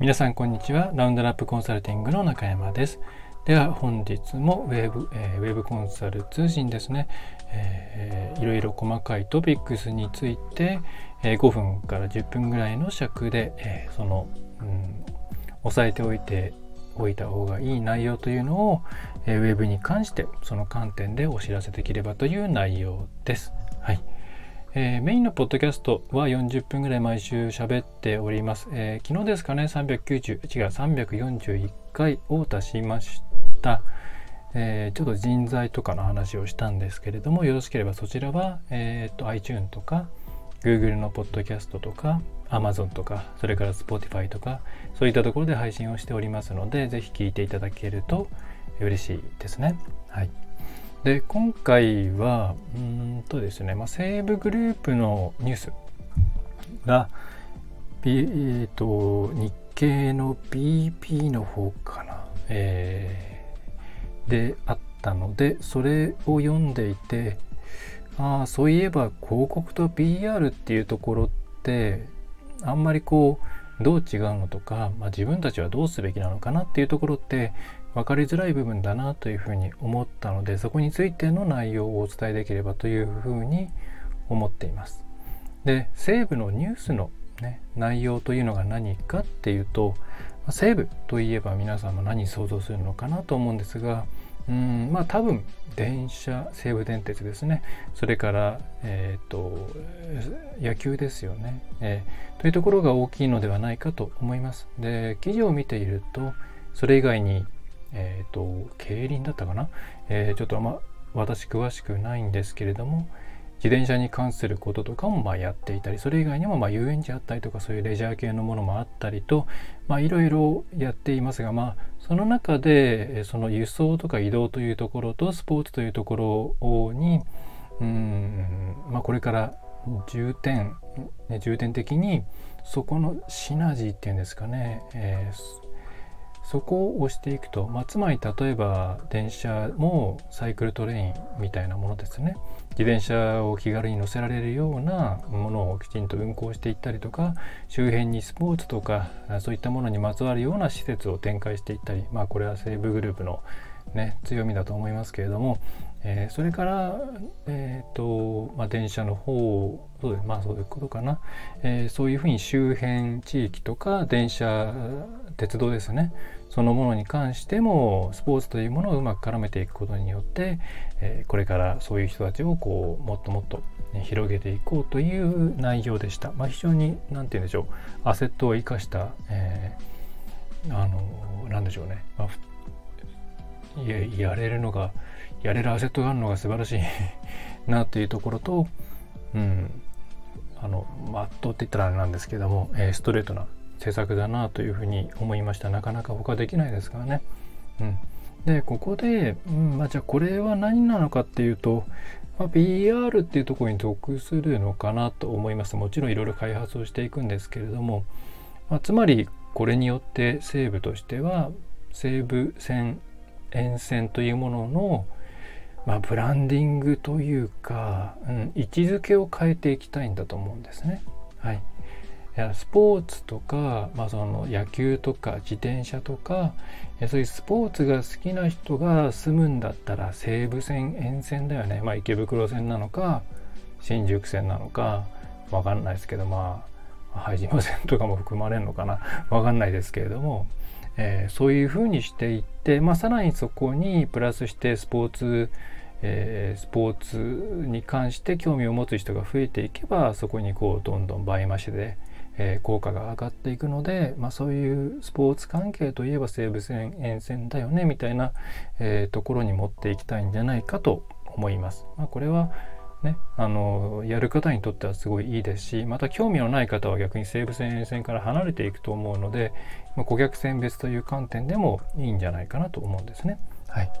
皆さんこんにちはラウンドラップコンサルティングの中山ですでは本日もウェブ、えー、ウェブコンサル通信ですね、えー、いろいろ細かいトピックスについて、えー、5分から10分ぐらいの尺で、えー、その、うん、押さえておいておいた方がいい内容というのを、えー、ウェブに関してその観点でお知らせできればという内容です。はい。えー、メインのポッドキャストは40分ぐらい毎週喋っております。えー、昨日ですかね、390、違う、341回を出しました。えー、ちょっと人材とかの話をしたんですけれども、よろしければそちらは、えーと、iTune とか、Google のポッドキャストとか、Amazon とか、それから Spotify とか、そういったところで配信をしておりますので、ぜひ聞いていただけると嬉しいですね。はい。で今回はうんとですね、まあ、西武グループのニュースが、えーと、日経の BP の方かな、えー、であったのでそれを読んでいてああそういえば広告と PR っていうところってあんまりこうどう違うのとか、まあ、自分たちはどうすべきなのかなっていうところって分かりづらい部分だなというふうに思ったのでそこについての内容をお伝えできればというふうに思っています。で西部のニュースの、ね、内容というのが何かっていうと西部といえば皆さんも何想像するのかなと思うんですがうんまあ多分電車西武電鉄ですねそれから、えーと、野球ですよね、えー、というところが大きいのではないかと思います。で記事を見ているとそれ以外にえっ、ー、と、競輪だったかな、えー、ちょっとあんま私詳しくないんですけれども、自転車に関することとかもまあやっていたり、それ以外にもま遊園地あったりとか、そういうレジャー系のものもあったりと、いろいろやっていますが、まあその中で、その輸送とか移動というところとスポーツというところに、うん、まあこれから重点、重点的にそこのシナジーっていうんですかね、えーそこを押していくと、まあ、つまり例えば電車もサイクルトレインみたいなものですね。自転車を気軽に乗せられるようなものをきちんと運行していったりとか周辺にスポーツとかそういったものにまつわるような施設を展開していったりまあこれは西武グループのね、強みだと思いますけれども、えー、それから、えーとまあ、電車の方そうまあそういうことかな、えー、そういうふうに周辺地域とか電車鉄道ですね。そのものに関してもスポーツというものをうまく絡めていくことによって、えー、これからそういう人たちをこうもっともっと、ね、広げていこうという内容でした。まあ、非常に何て言うんでしょうアセットを生かした、えー、あのなんでしょうね、まあ、ややれるのがやれるアセットがあるのが素晴らしい なというところと、うん、あの、まっとうって言ったらあれなんですけども、えー、ストレートな施策だなというふうに思いましたなかなか他できないですからね。うん、でここで、うんまあ、じゃあこれは何なのかっていうと、まあ、PR っていうところに属するのかなと思いますもちろんいろいろ開発をしていくんですけれども、まあ、つまりこれによって西部としては西部線沿線というものの、まあ、ブランディングというか、うん、位置づけを変えていきたいんだと思うんですね。はい、スポーツとか、まあ、その野球とか自転車とかそういうスポーツが好きな人が住むんだったら西武線沿線だよね、まあ、池袋線なのか新宿線なのかわかんないですけどまあ拝島線とかも含まれるのかな。わかんないですけれども、えー、そういうふうにしていって、まあ、さらにそこにプラスしてスポーツえー、スポーツに関して興味を持つ人が増えていけばそこにこうどんどん倍増しでえー、効果が上がっていくので、まあ、そういうスポーツ関係といえば西武線沿線だよねみたいな、えー、ところに持っていきたいんじゃないかと思います。まあ、これはね、あのやる方にとってはすごいいいですしまた興味のない方は逆に西武線沿線から離れていくと思うので、まあ、顧客線別という観点でもいいんじゃないかなと思うんですね。はい、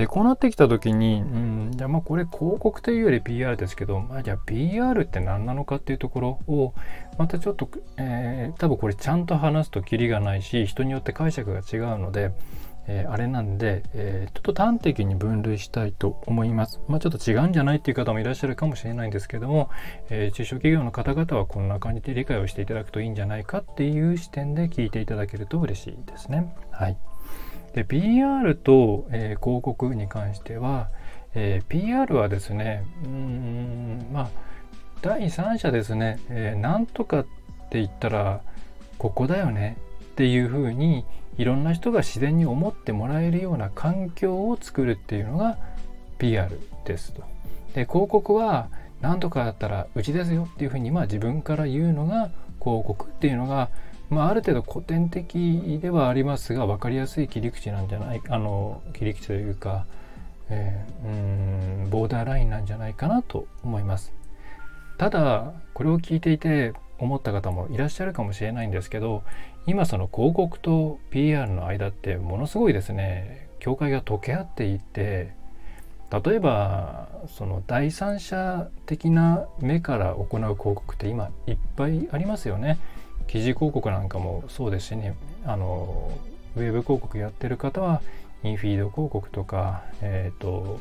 でこうなってきた時に、うん、じゃあまあこれ広告というより PR ですけど、まあ、じゃあ PR って何なのかっていうところをまたちょっと、えー、多分これちゃんと話すとキリがないし人によって解釈が違うので、えー、あれなんで、えー、ちょっと端的に分類したいと思います。まあ、ちょっと違うんじゃないっていう方もいらっしゃるかもしれないんですけども、えー、中小企業の方々はこんな感じで理解をしていただくといいんじゃないかっていう視点で聞いていただけると嬉しいですね。はい。で PR と、え広告に関しては、えー PR はですねうんまあ第三者ですね、えー、なんとかって言ったらここだよねっていうふうにいろんな人が自然に思ってもらえるような環境を作るっていうのが PR ですと。で広告は何とかだったらうちですよっていうふうにまあ自分から言うのが広告っていうのが、まあ、ある程度古典的ではありますが分かりやすい切り口なんじゃないあの切り口というか、えー、うんボーダーラインなんじゃないかなと思います。ただこれを聞いていて思った方もいらっしゃるかもしれないんですけど今その広告と PR の間ってものすごいですね境界が溶け合っていて例えばその第三者的な目から行う広告って今いっぱいありますよね。記事広告なんかもそうですしねあのウェブ広告やってる方はインフィード広告とか、えっ、ー、と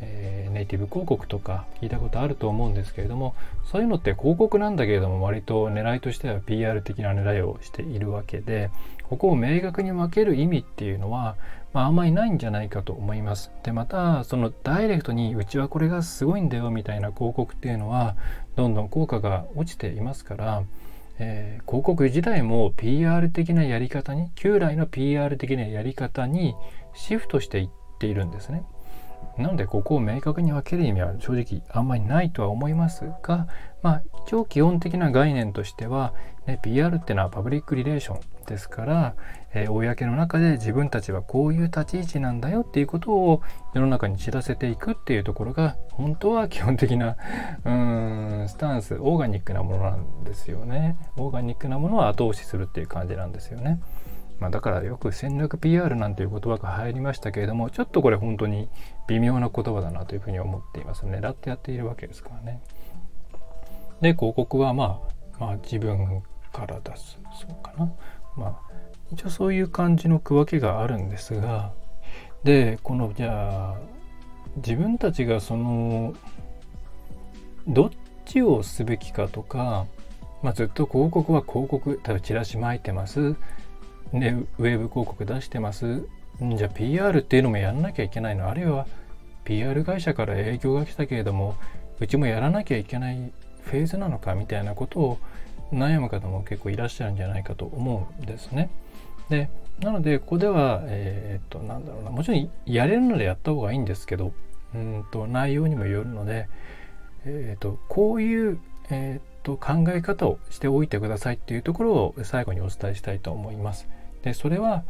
えー、ネイティブ広告とか聞いたことあると思うんですけれどもそういうのって広告なんだけれども割と狙いとしては PR 的な狙いをしているわけでここを明確に分ける意味っていうのは、まあ、あんまりないんじゃないかと思います。でまたそのダイレクトにうちはこれがすごいんだよみたいな広告っていうのはどんどん効果が落ちていますから、えー、広告自体も PR 的なやり方に旧来の PR 的なやり方にシフトしていっているんですね。なのでここを明確に分ける意味は正直あんまりないとは思いますが、まあ、一応基本的な概念としては、ね、PR っていうのはパブリックリレーションですから、えー、公の中で自分たちはこういう立ち位置なんだよっていうことを世の中に知らせていくっていうところが本当は基本的なうーんスタンスオーガニックなものなんですよね。オーガニックなものを後押しするっていう感じなんですよね。まあ、だからよく戦略 PR なんていう言葉が入りましたけれどもちょっとこれ本当に微妙な言葉だなというふうに思っています狙ってやっているわけですからねで広告はまあまあ自分から出すそうかなまあ一応そういう感じの区分けがあるんですがでこのじゃあ自分たちがそのどっちをすべきかとか、まあ、ずっと広告は広告例えばチラシ巻いてます。ね、ウェブ広告出してます。じゃあ PR っていうのもやらなきゃいけないの。あるいは PR 会社から営業が来たけれどもうちもやらなきゃいけないフェーズなのかみたいなことを悩む方も結構いらっしゃるんじゃないかと思うんですね。でなのでここではえー、っとなんだろうなもちろんやれるのでやった方がいいんですけどうんと内容にもよるので、えー、っとこういう、えー、っと考え方をしておいてくださいっていうところを最後にお伝えしたいと思います。でそれは、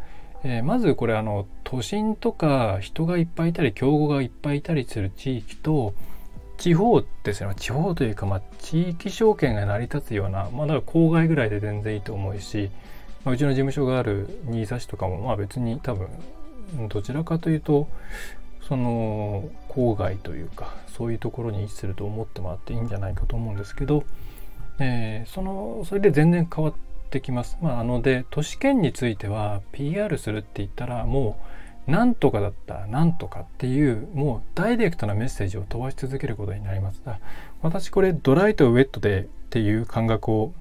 えー、まずこれあの都心とか人がいっぱいいたり競合がいっぱいいたりする地域と地方ですね地方というか、まあ、地域証券が成り立つような、まあ、だから郊外ぐらいで全然いいと思うし、まあ、うちの事務所がある新座市とかもまあ別に多分どちらかというとその郊外というかそういうところに位置すると思ってもらっていいんじゃないかと思うんですけど、えー、そのそれで全然変わってきます。まあ、あので都市圏については PR するって言ったらもうなんとかだったなんとかっていうもうダイレクトなメッセージを飛ばし続けることになりますが。私これドライとウェットでっていう感覚を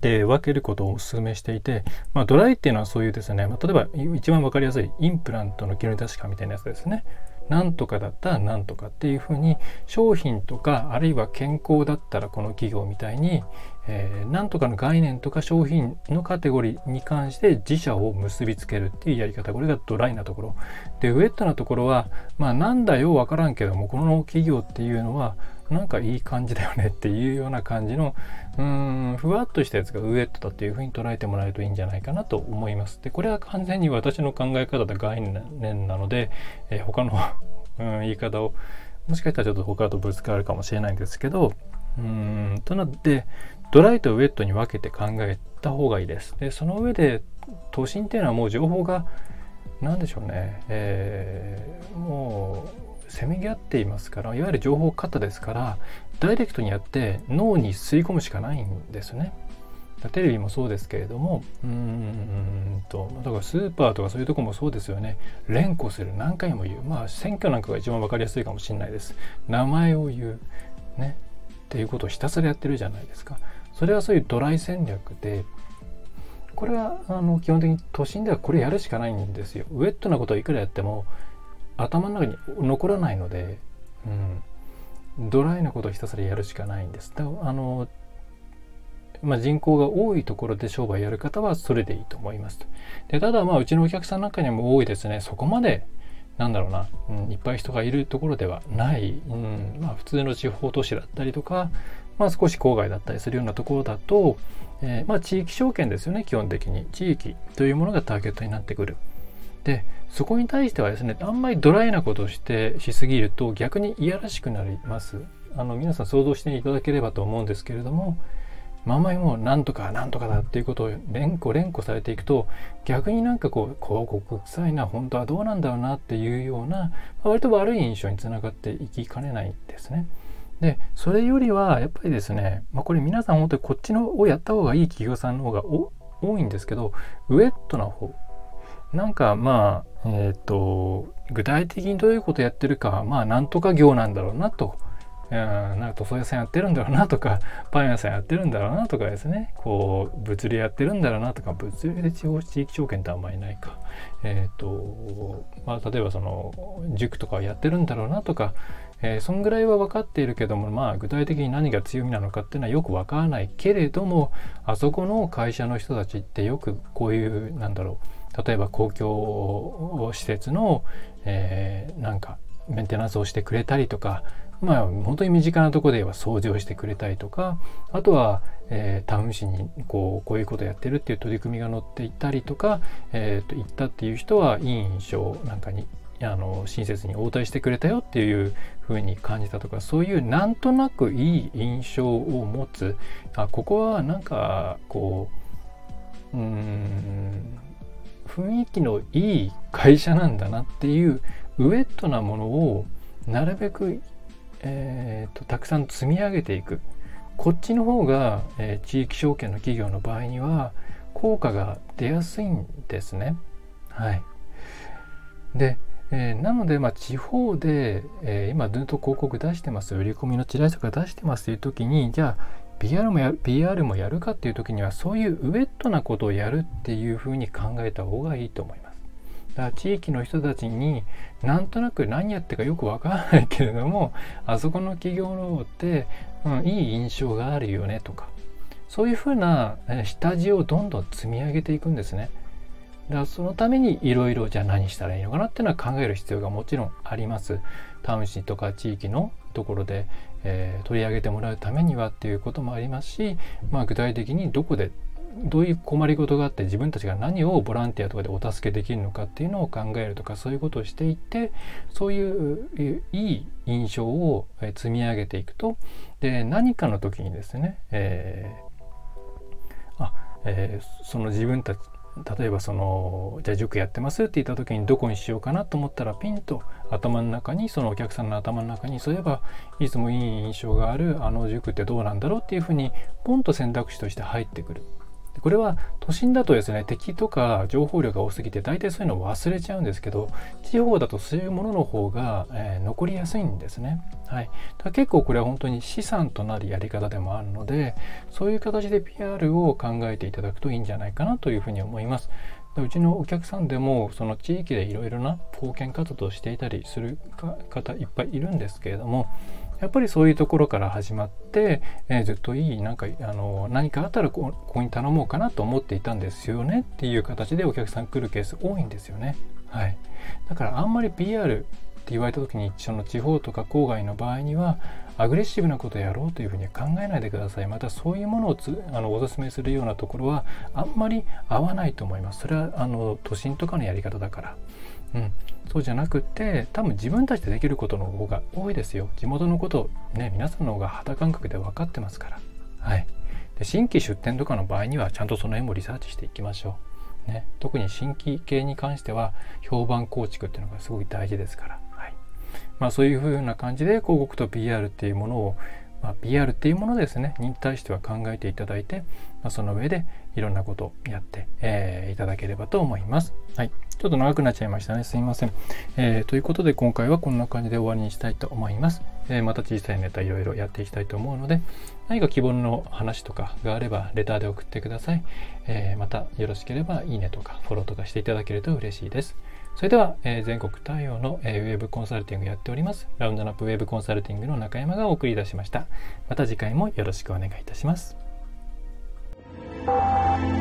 で分けることをお勧めしていて、まあ、ドライっていうのはそういうですね、まあ、例えば一番分かりやすいインプラントの切り出しかみたいなやつですね。なんとかだったらなんとかっていうふうに商品とかあるいは健康だったらこの企業みたいに、えー、なんとかの概念とか商品のカテゴリーに関して自社を結びつけるっていうやり方これがドライなところでウェットなところはまあなんだよわからんけどもこの企業っていうのはなんかいい感じだよね っていうような感じのうーんふわっとしたやつがウエットだっていうふうに捉えてもらえるといいんじゃないかなと思います。でこれは完全に私の考え方で概念なので、えー、他の うん言い方をもしかしたらちょっと他とぶつかるかもしれないんですけどうんとなってドライとウェットに分けて考えた方がいいです。でその上で都心っていうのはもう情報が何でしょうね、えー、もうせめぎ合っていますからいわゆる情報過多ですからダイレクトにやって脳に吸い込むしかないんですね。テレビもそうですけれどもうーんとだからスーパーとかそういうとこもそうですよね。連呼する。何回も言う。まあ選挙なんかが一番分かりやすいかもしれないです。名前を言う。ね。っていうことをひたすらやってるじゃないですか。それはそういうドライ戦略でこれはあの基本的に都心ではこれやるしかないんですよ。ウェットなことをいくらやっても頭の中に残らないので、うん、ドライなことをひたすらやるしかないんです。だあのまあ、人口が多いところで商売やる方はそれでいいと思います。でただまあうちのお客さんなんかにも多いですね。そこまでなんだろうな、うん、いっぱい人がいるところではない、うん。まあ、普通の地方都市だったりとか、まあ、少し郊外だったりするようなところだと、えー、まあ、地域証券ですよね基本的に地域というものがターゲットになってくる。でそこに対してはですねあんまりドライなことをしてしすぎると逆にいやらしくなります。あの皆さん想像していただければと思うんですけれどもままにもなんとかなんとかだっていうことを連呼連呼されていくと逆になんかこう広告臭いな本当はどうなんだろうなっていうような割と悪い印象につながっていきかねないんですね。でそれよりはやっぱりですね、まあ、これ皆さん本当にこっちのをやった方がいい企業さんの方が多いんですけどウェットな方。なんかまあえっ、ー、と具体的にどういうことやってるかまあなんとか業なんだろうなと。なんか塗装屋さんやってるんだろうなとか パン屋さんやってるんだろうなとかですね。こう物流やってるんだろうなとか物流で地方地域証券ってあんまりないか。えっ、ー、とまあ例えばその塾とかやってるんだろうなとかえー、そんぐらいは分かっているけどもまあ具体的に何が強みなのかっていうのはよく分からないけれどもあそこの会社の人たちってよくこういうなんだろう例えば公共施設の、えー、なんかメンテナンスをしてくれたりとかまあ本当に身近なところでは掃除をしてくれたりとかあとは、えー、タウン市にこうこういうことやってるっていう取り組みが載っていたりとか、えー、と行ったっていう人はいい印象なんかにあの親切に応対してくれたよっていう風に感じたとかそういうなんとなくいい印象を持つ。あここはなんかこううん雰囲気のいい会社なんだなっていうウェットなものをなるべくえーと、たくさん積み上げていく。こっちの方が、えー、地域証券の企業の場合には効果が出やすいんですね。はい、で、えー、なので、まあ、地方で、えー、今ずっと広告出してます売り込みのチラシとか出してますという時にじゃあ PR もや PR もやるかっていう時にはそういうウェットなことをやるっていうふうに考えた方がいいと思います。だから地域の人たちになんとなく何やってかよくわからないけれどもあそこの企業のって、うん、いい印象があるよねとかそういうふうな下地をどんどん積み上げていくんですね。だからそのためにいろいろじゃあ何したらいいのかなっていうのは考える必要がもちろんあります。タウン市とか地域のところで、えー、取り上げてもらうためにはっていうこともありますし、まあ、具体的にどこでどういう困りごとがあって自分たちが何をボランティアとかでお助けできるのかっていうのを考えるとかそういうことをしていってそういういい印象を積み上げていくとで何かの時にですね、えー、あえー、その自分たち例えばそのじゃあ塾やってますって言った時にどこにしようかなと思ったらピンと頭の中にそのお客さんの頭の中にそういえばいつもいい印象があるあの塾ってどうなんだろうっていうふうにポンと選択肢として入ってくる。これは都心だとですね敵とか情報量が多すぎて大体そういうのを忘れちゃうんですけど地方だとそういうものの方が、えー、残りやすいんですね。はい、だ結構これは本当に資産となるやり方でもあるのでそういう形で PR を考えていただくといいんじゃないかなというふうに思います。うちのお客さんでもその地域でいろいろな貢献活動をしていたりする方いっぱいいるんですけれどもやっぱりそういうところから始まって、えー、ずっといいなんかあの何かあったらここに頼もうかなと思っていたんですよねっていう形でお客さん来るケース多いんですよね。はい、だからあんまり PR って言われた時にその地方とか郊外の場合にはアグレッシブなことをやろうというふうに考えないでください。またそういうものをつあのお勧めするようなところはあんまり合わないと思います。それはあの都心とかのやり方だから。うん、そうじゃなくて多分自分たちでできることの方が多いですよ。地元のことね皆さんの方が肌感覚で分かってますから。はい。で新規出店とかの場合にはちゃんとその辺もリサーチしていきましょう、ね、特に新規系に関しては評判構築っていうのがすごい大事ですから、はい。まあ、そういうふうな感じで広告と PR っていうものをまあ、PR っていうものですね。に対しては考えていただいて、まあ、その上でいろんなことをやって、えー、いただければと思います。はい。ちょっと長くなっちゃいましたね。すいません。えー、ということで今回はこんな感じで終わりにしたいと思います。えー、また小さいネタいろいろやっていきたいと思うので、何か希望の話とかがあればレターで送ってください。えまたよろしければいいねとかフォローとかしていただけると嬉しいです。それでは、えー、全国対応の、えー、ウェブコンサルティングやっております。ラウンドナップウェブコンサルティングの中山がお送り出しました。また次回もよろしくお願いいたします。Thank you.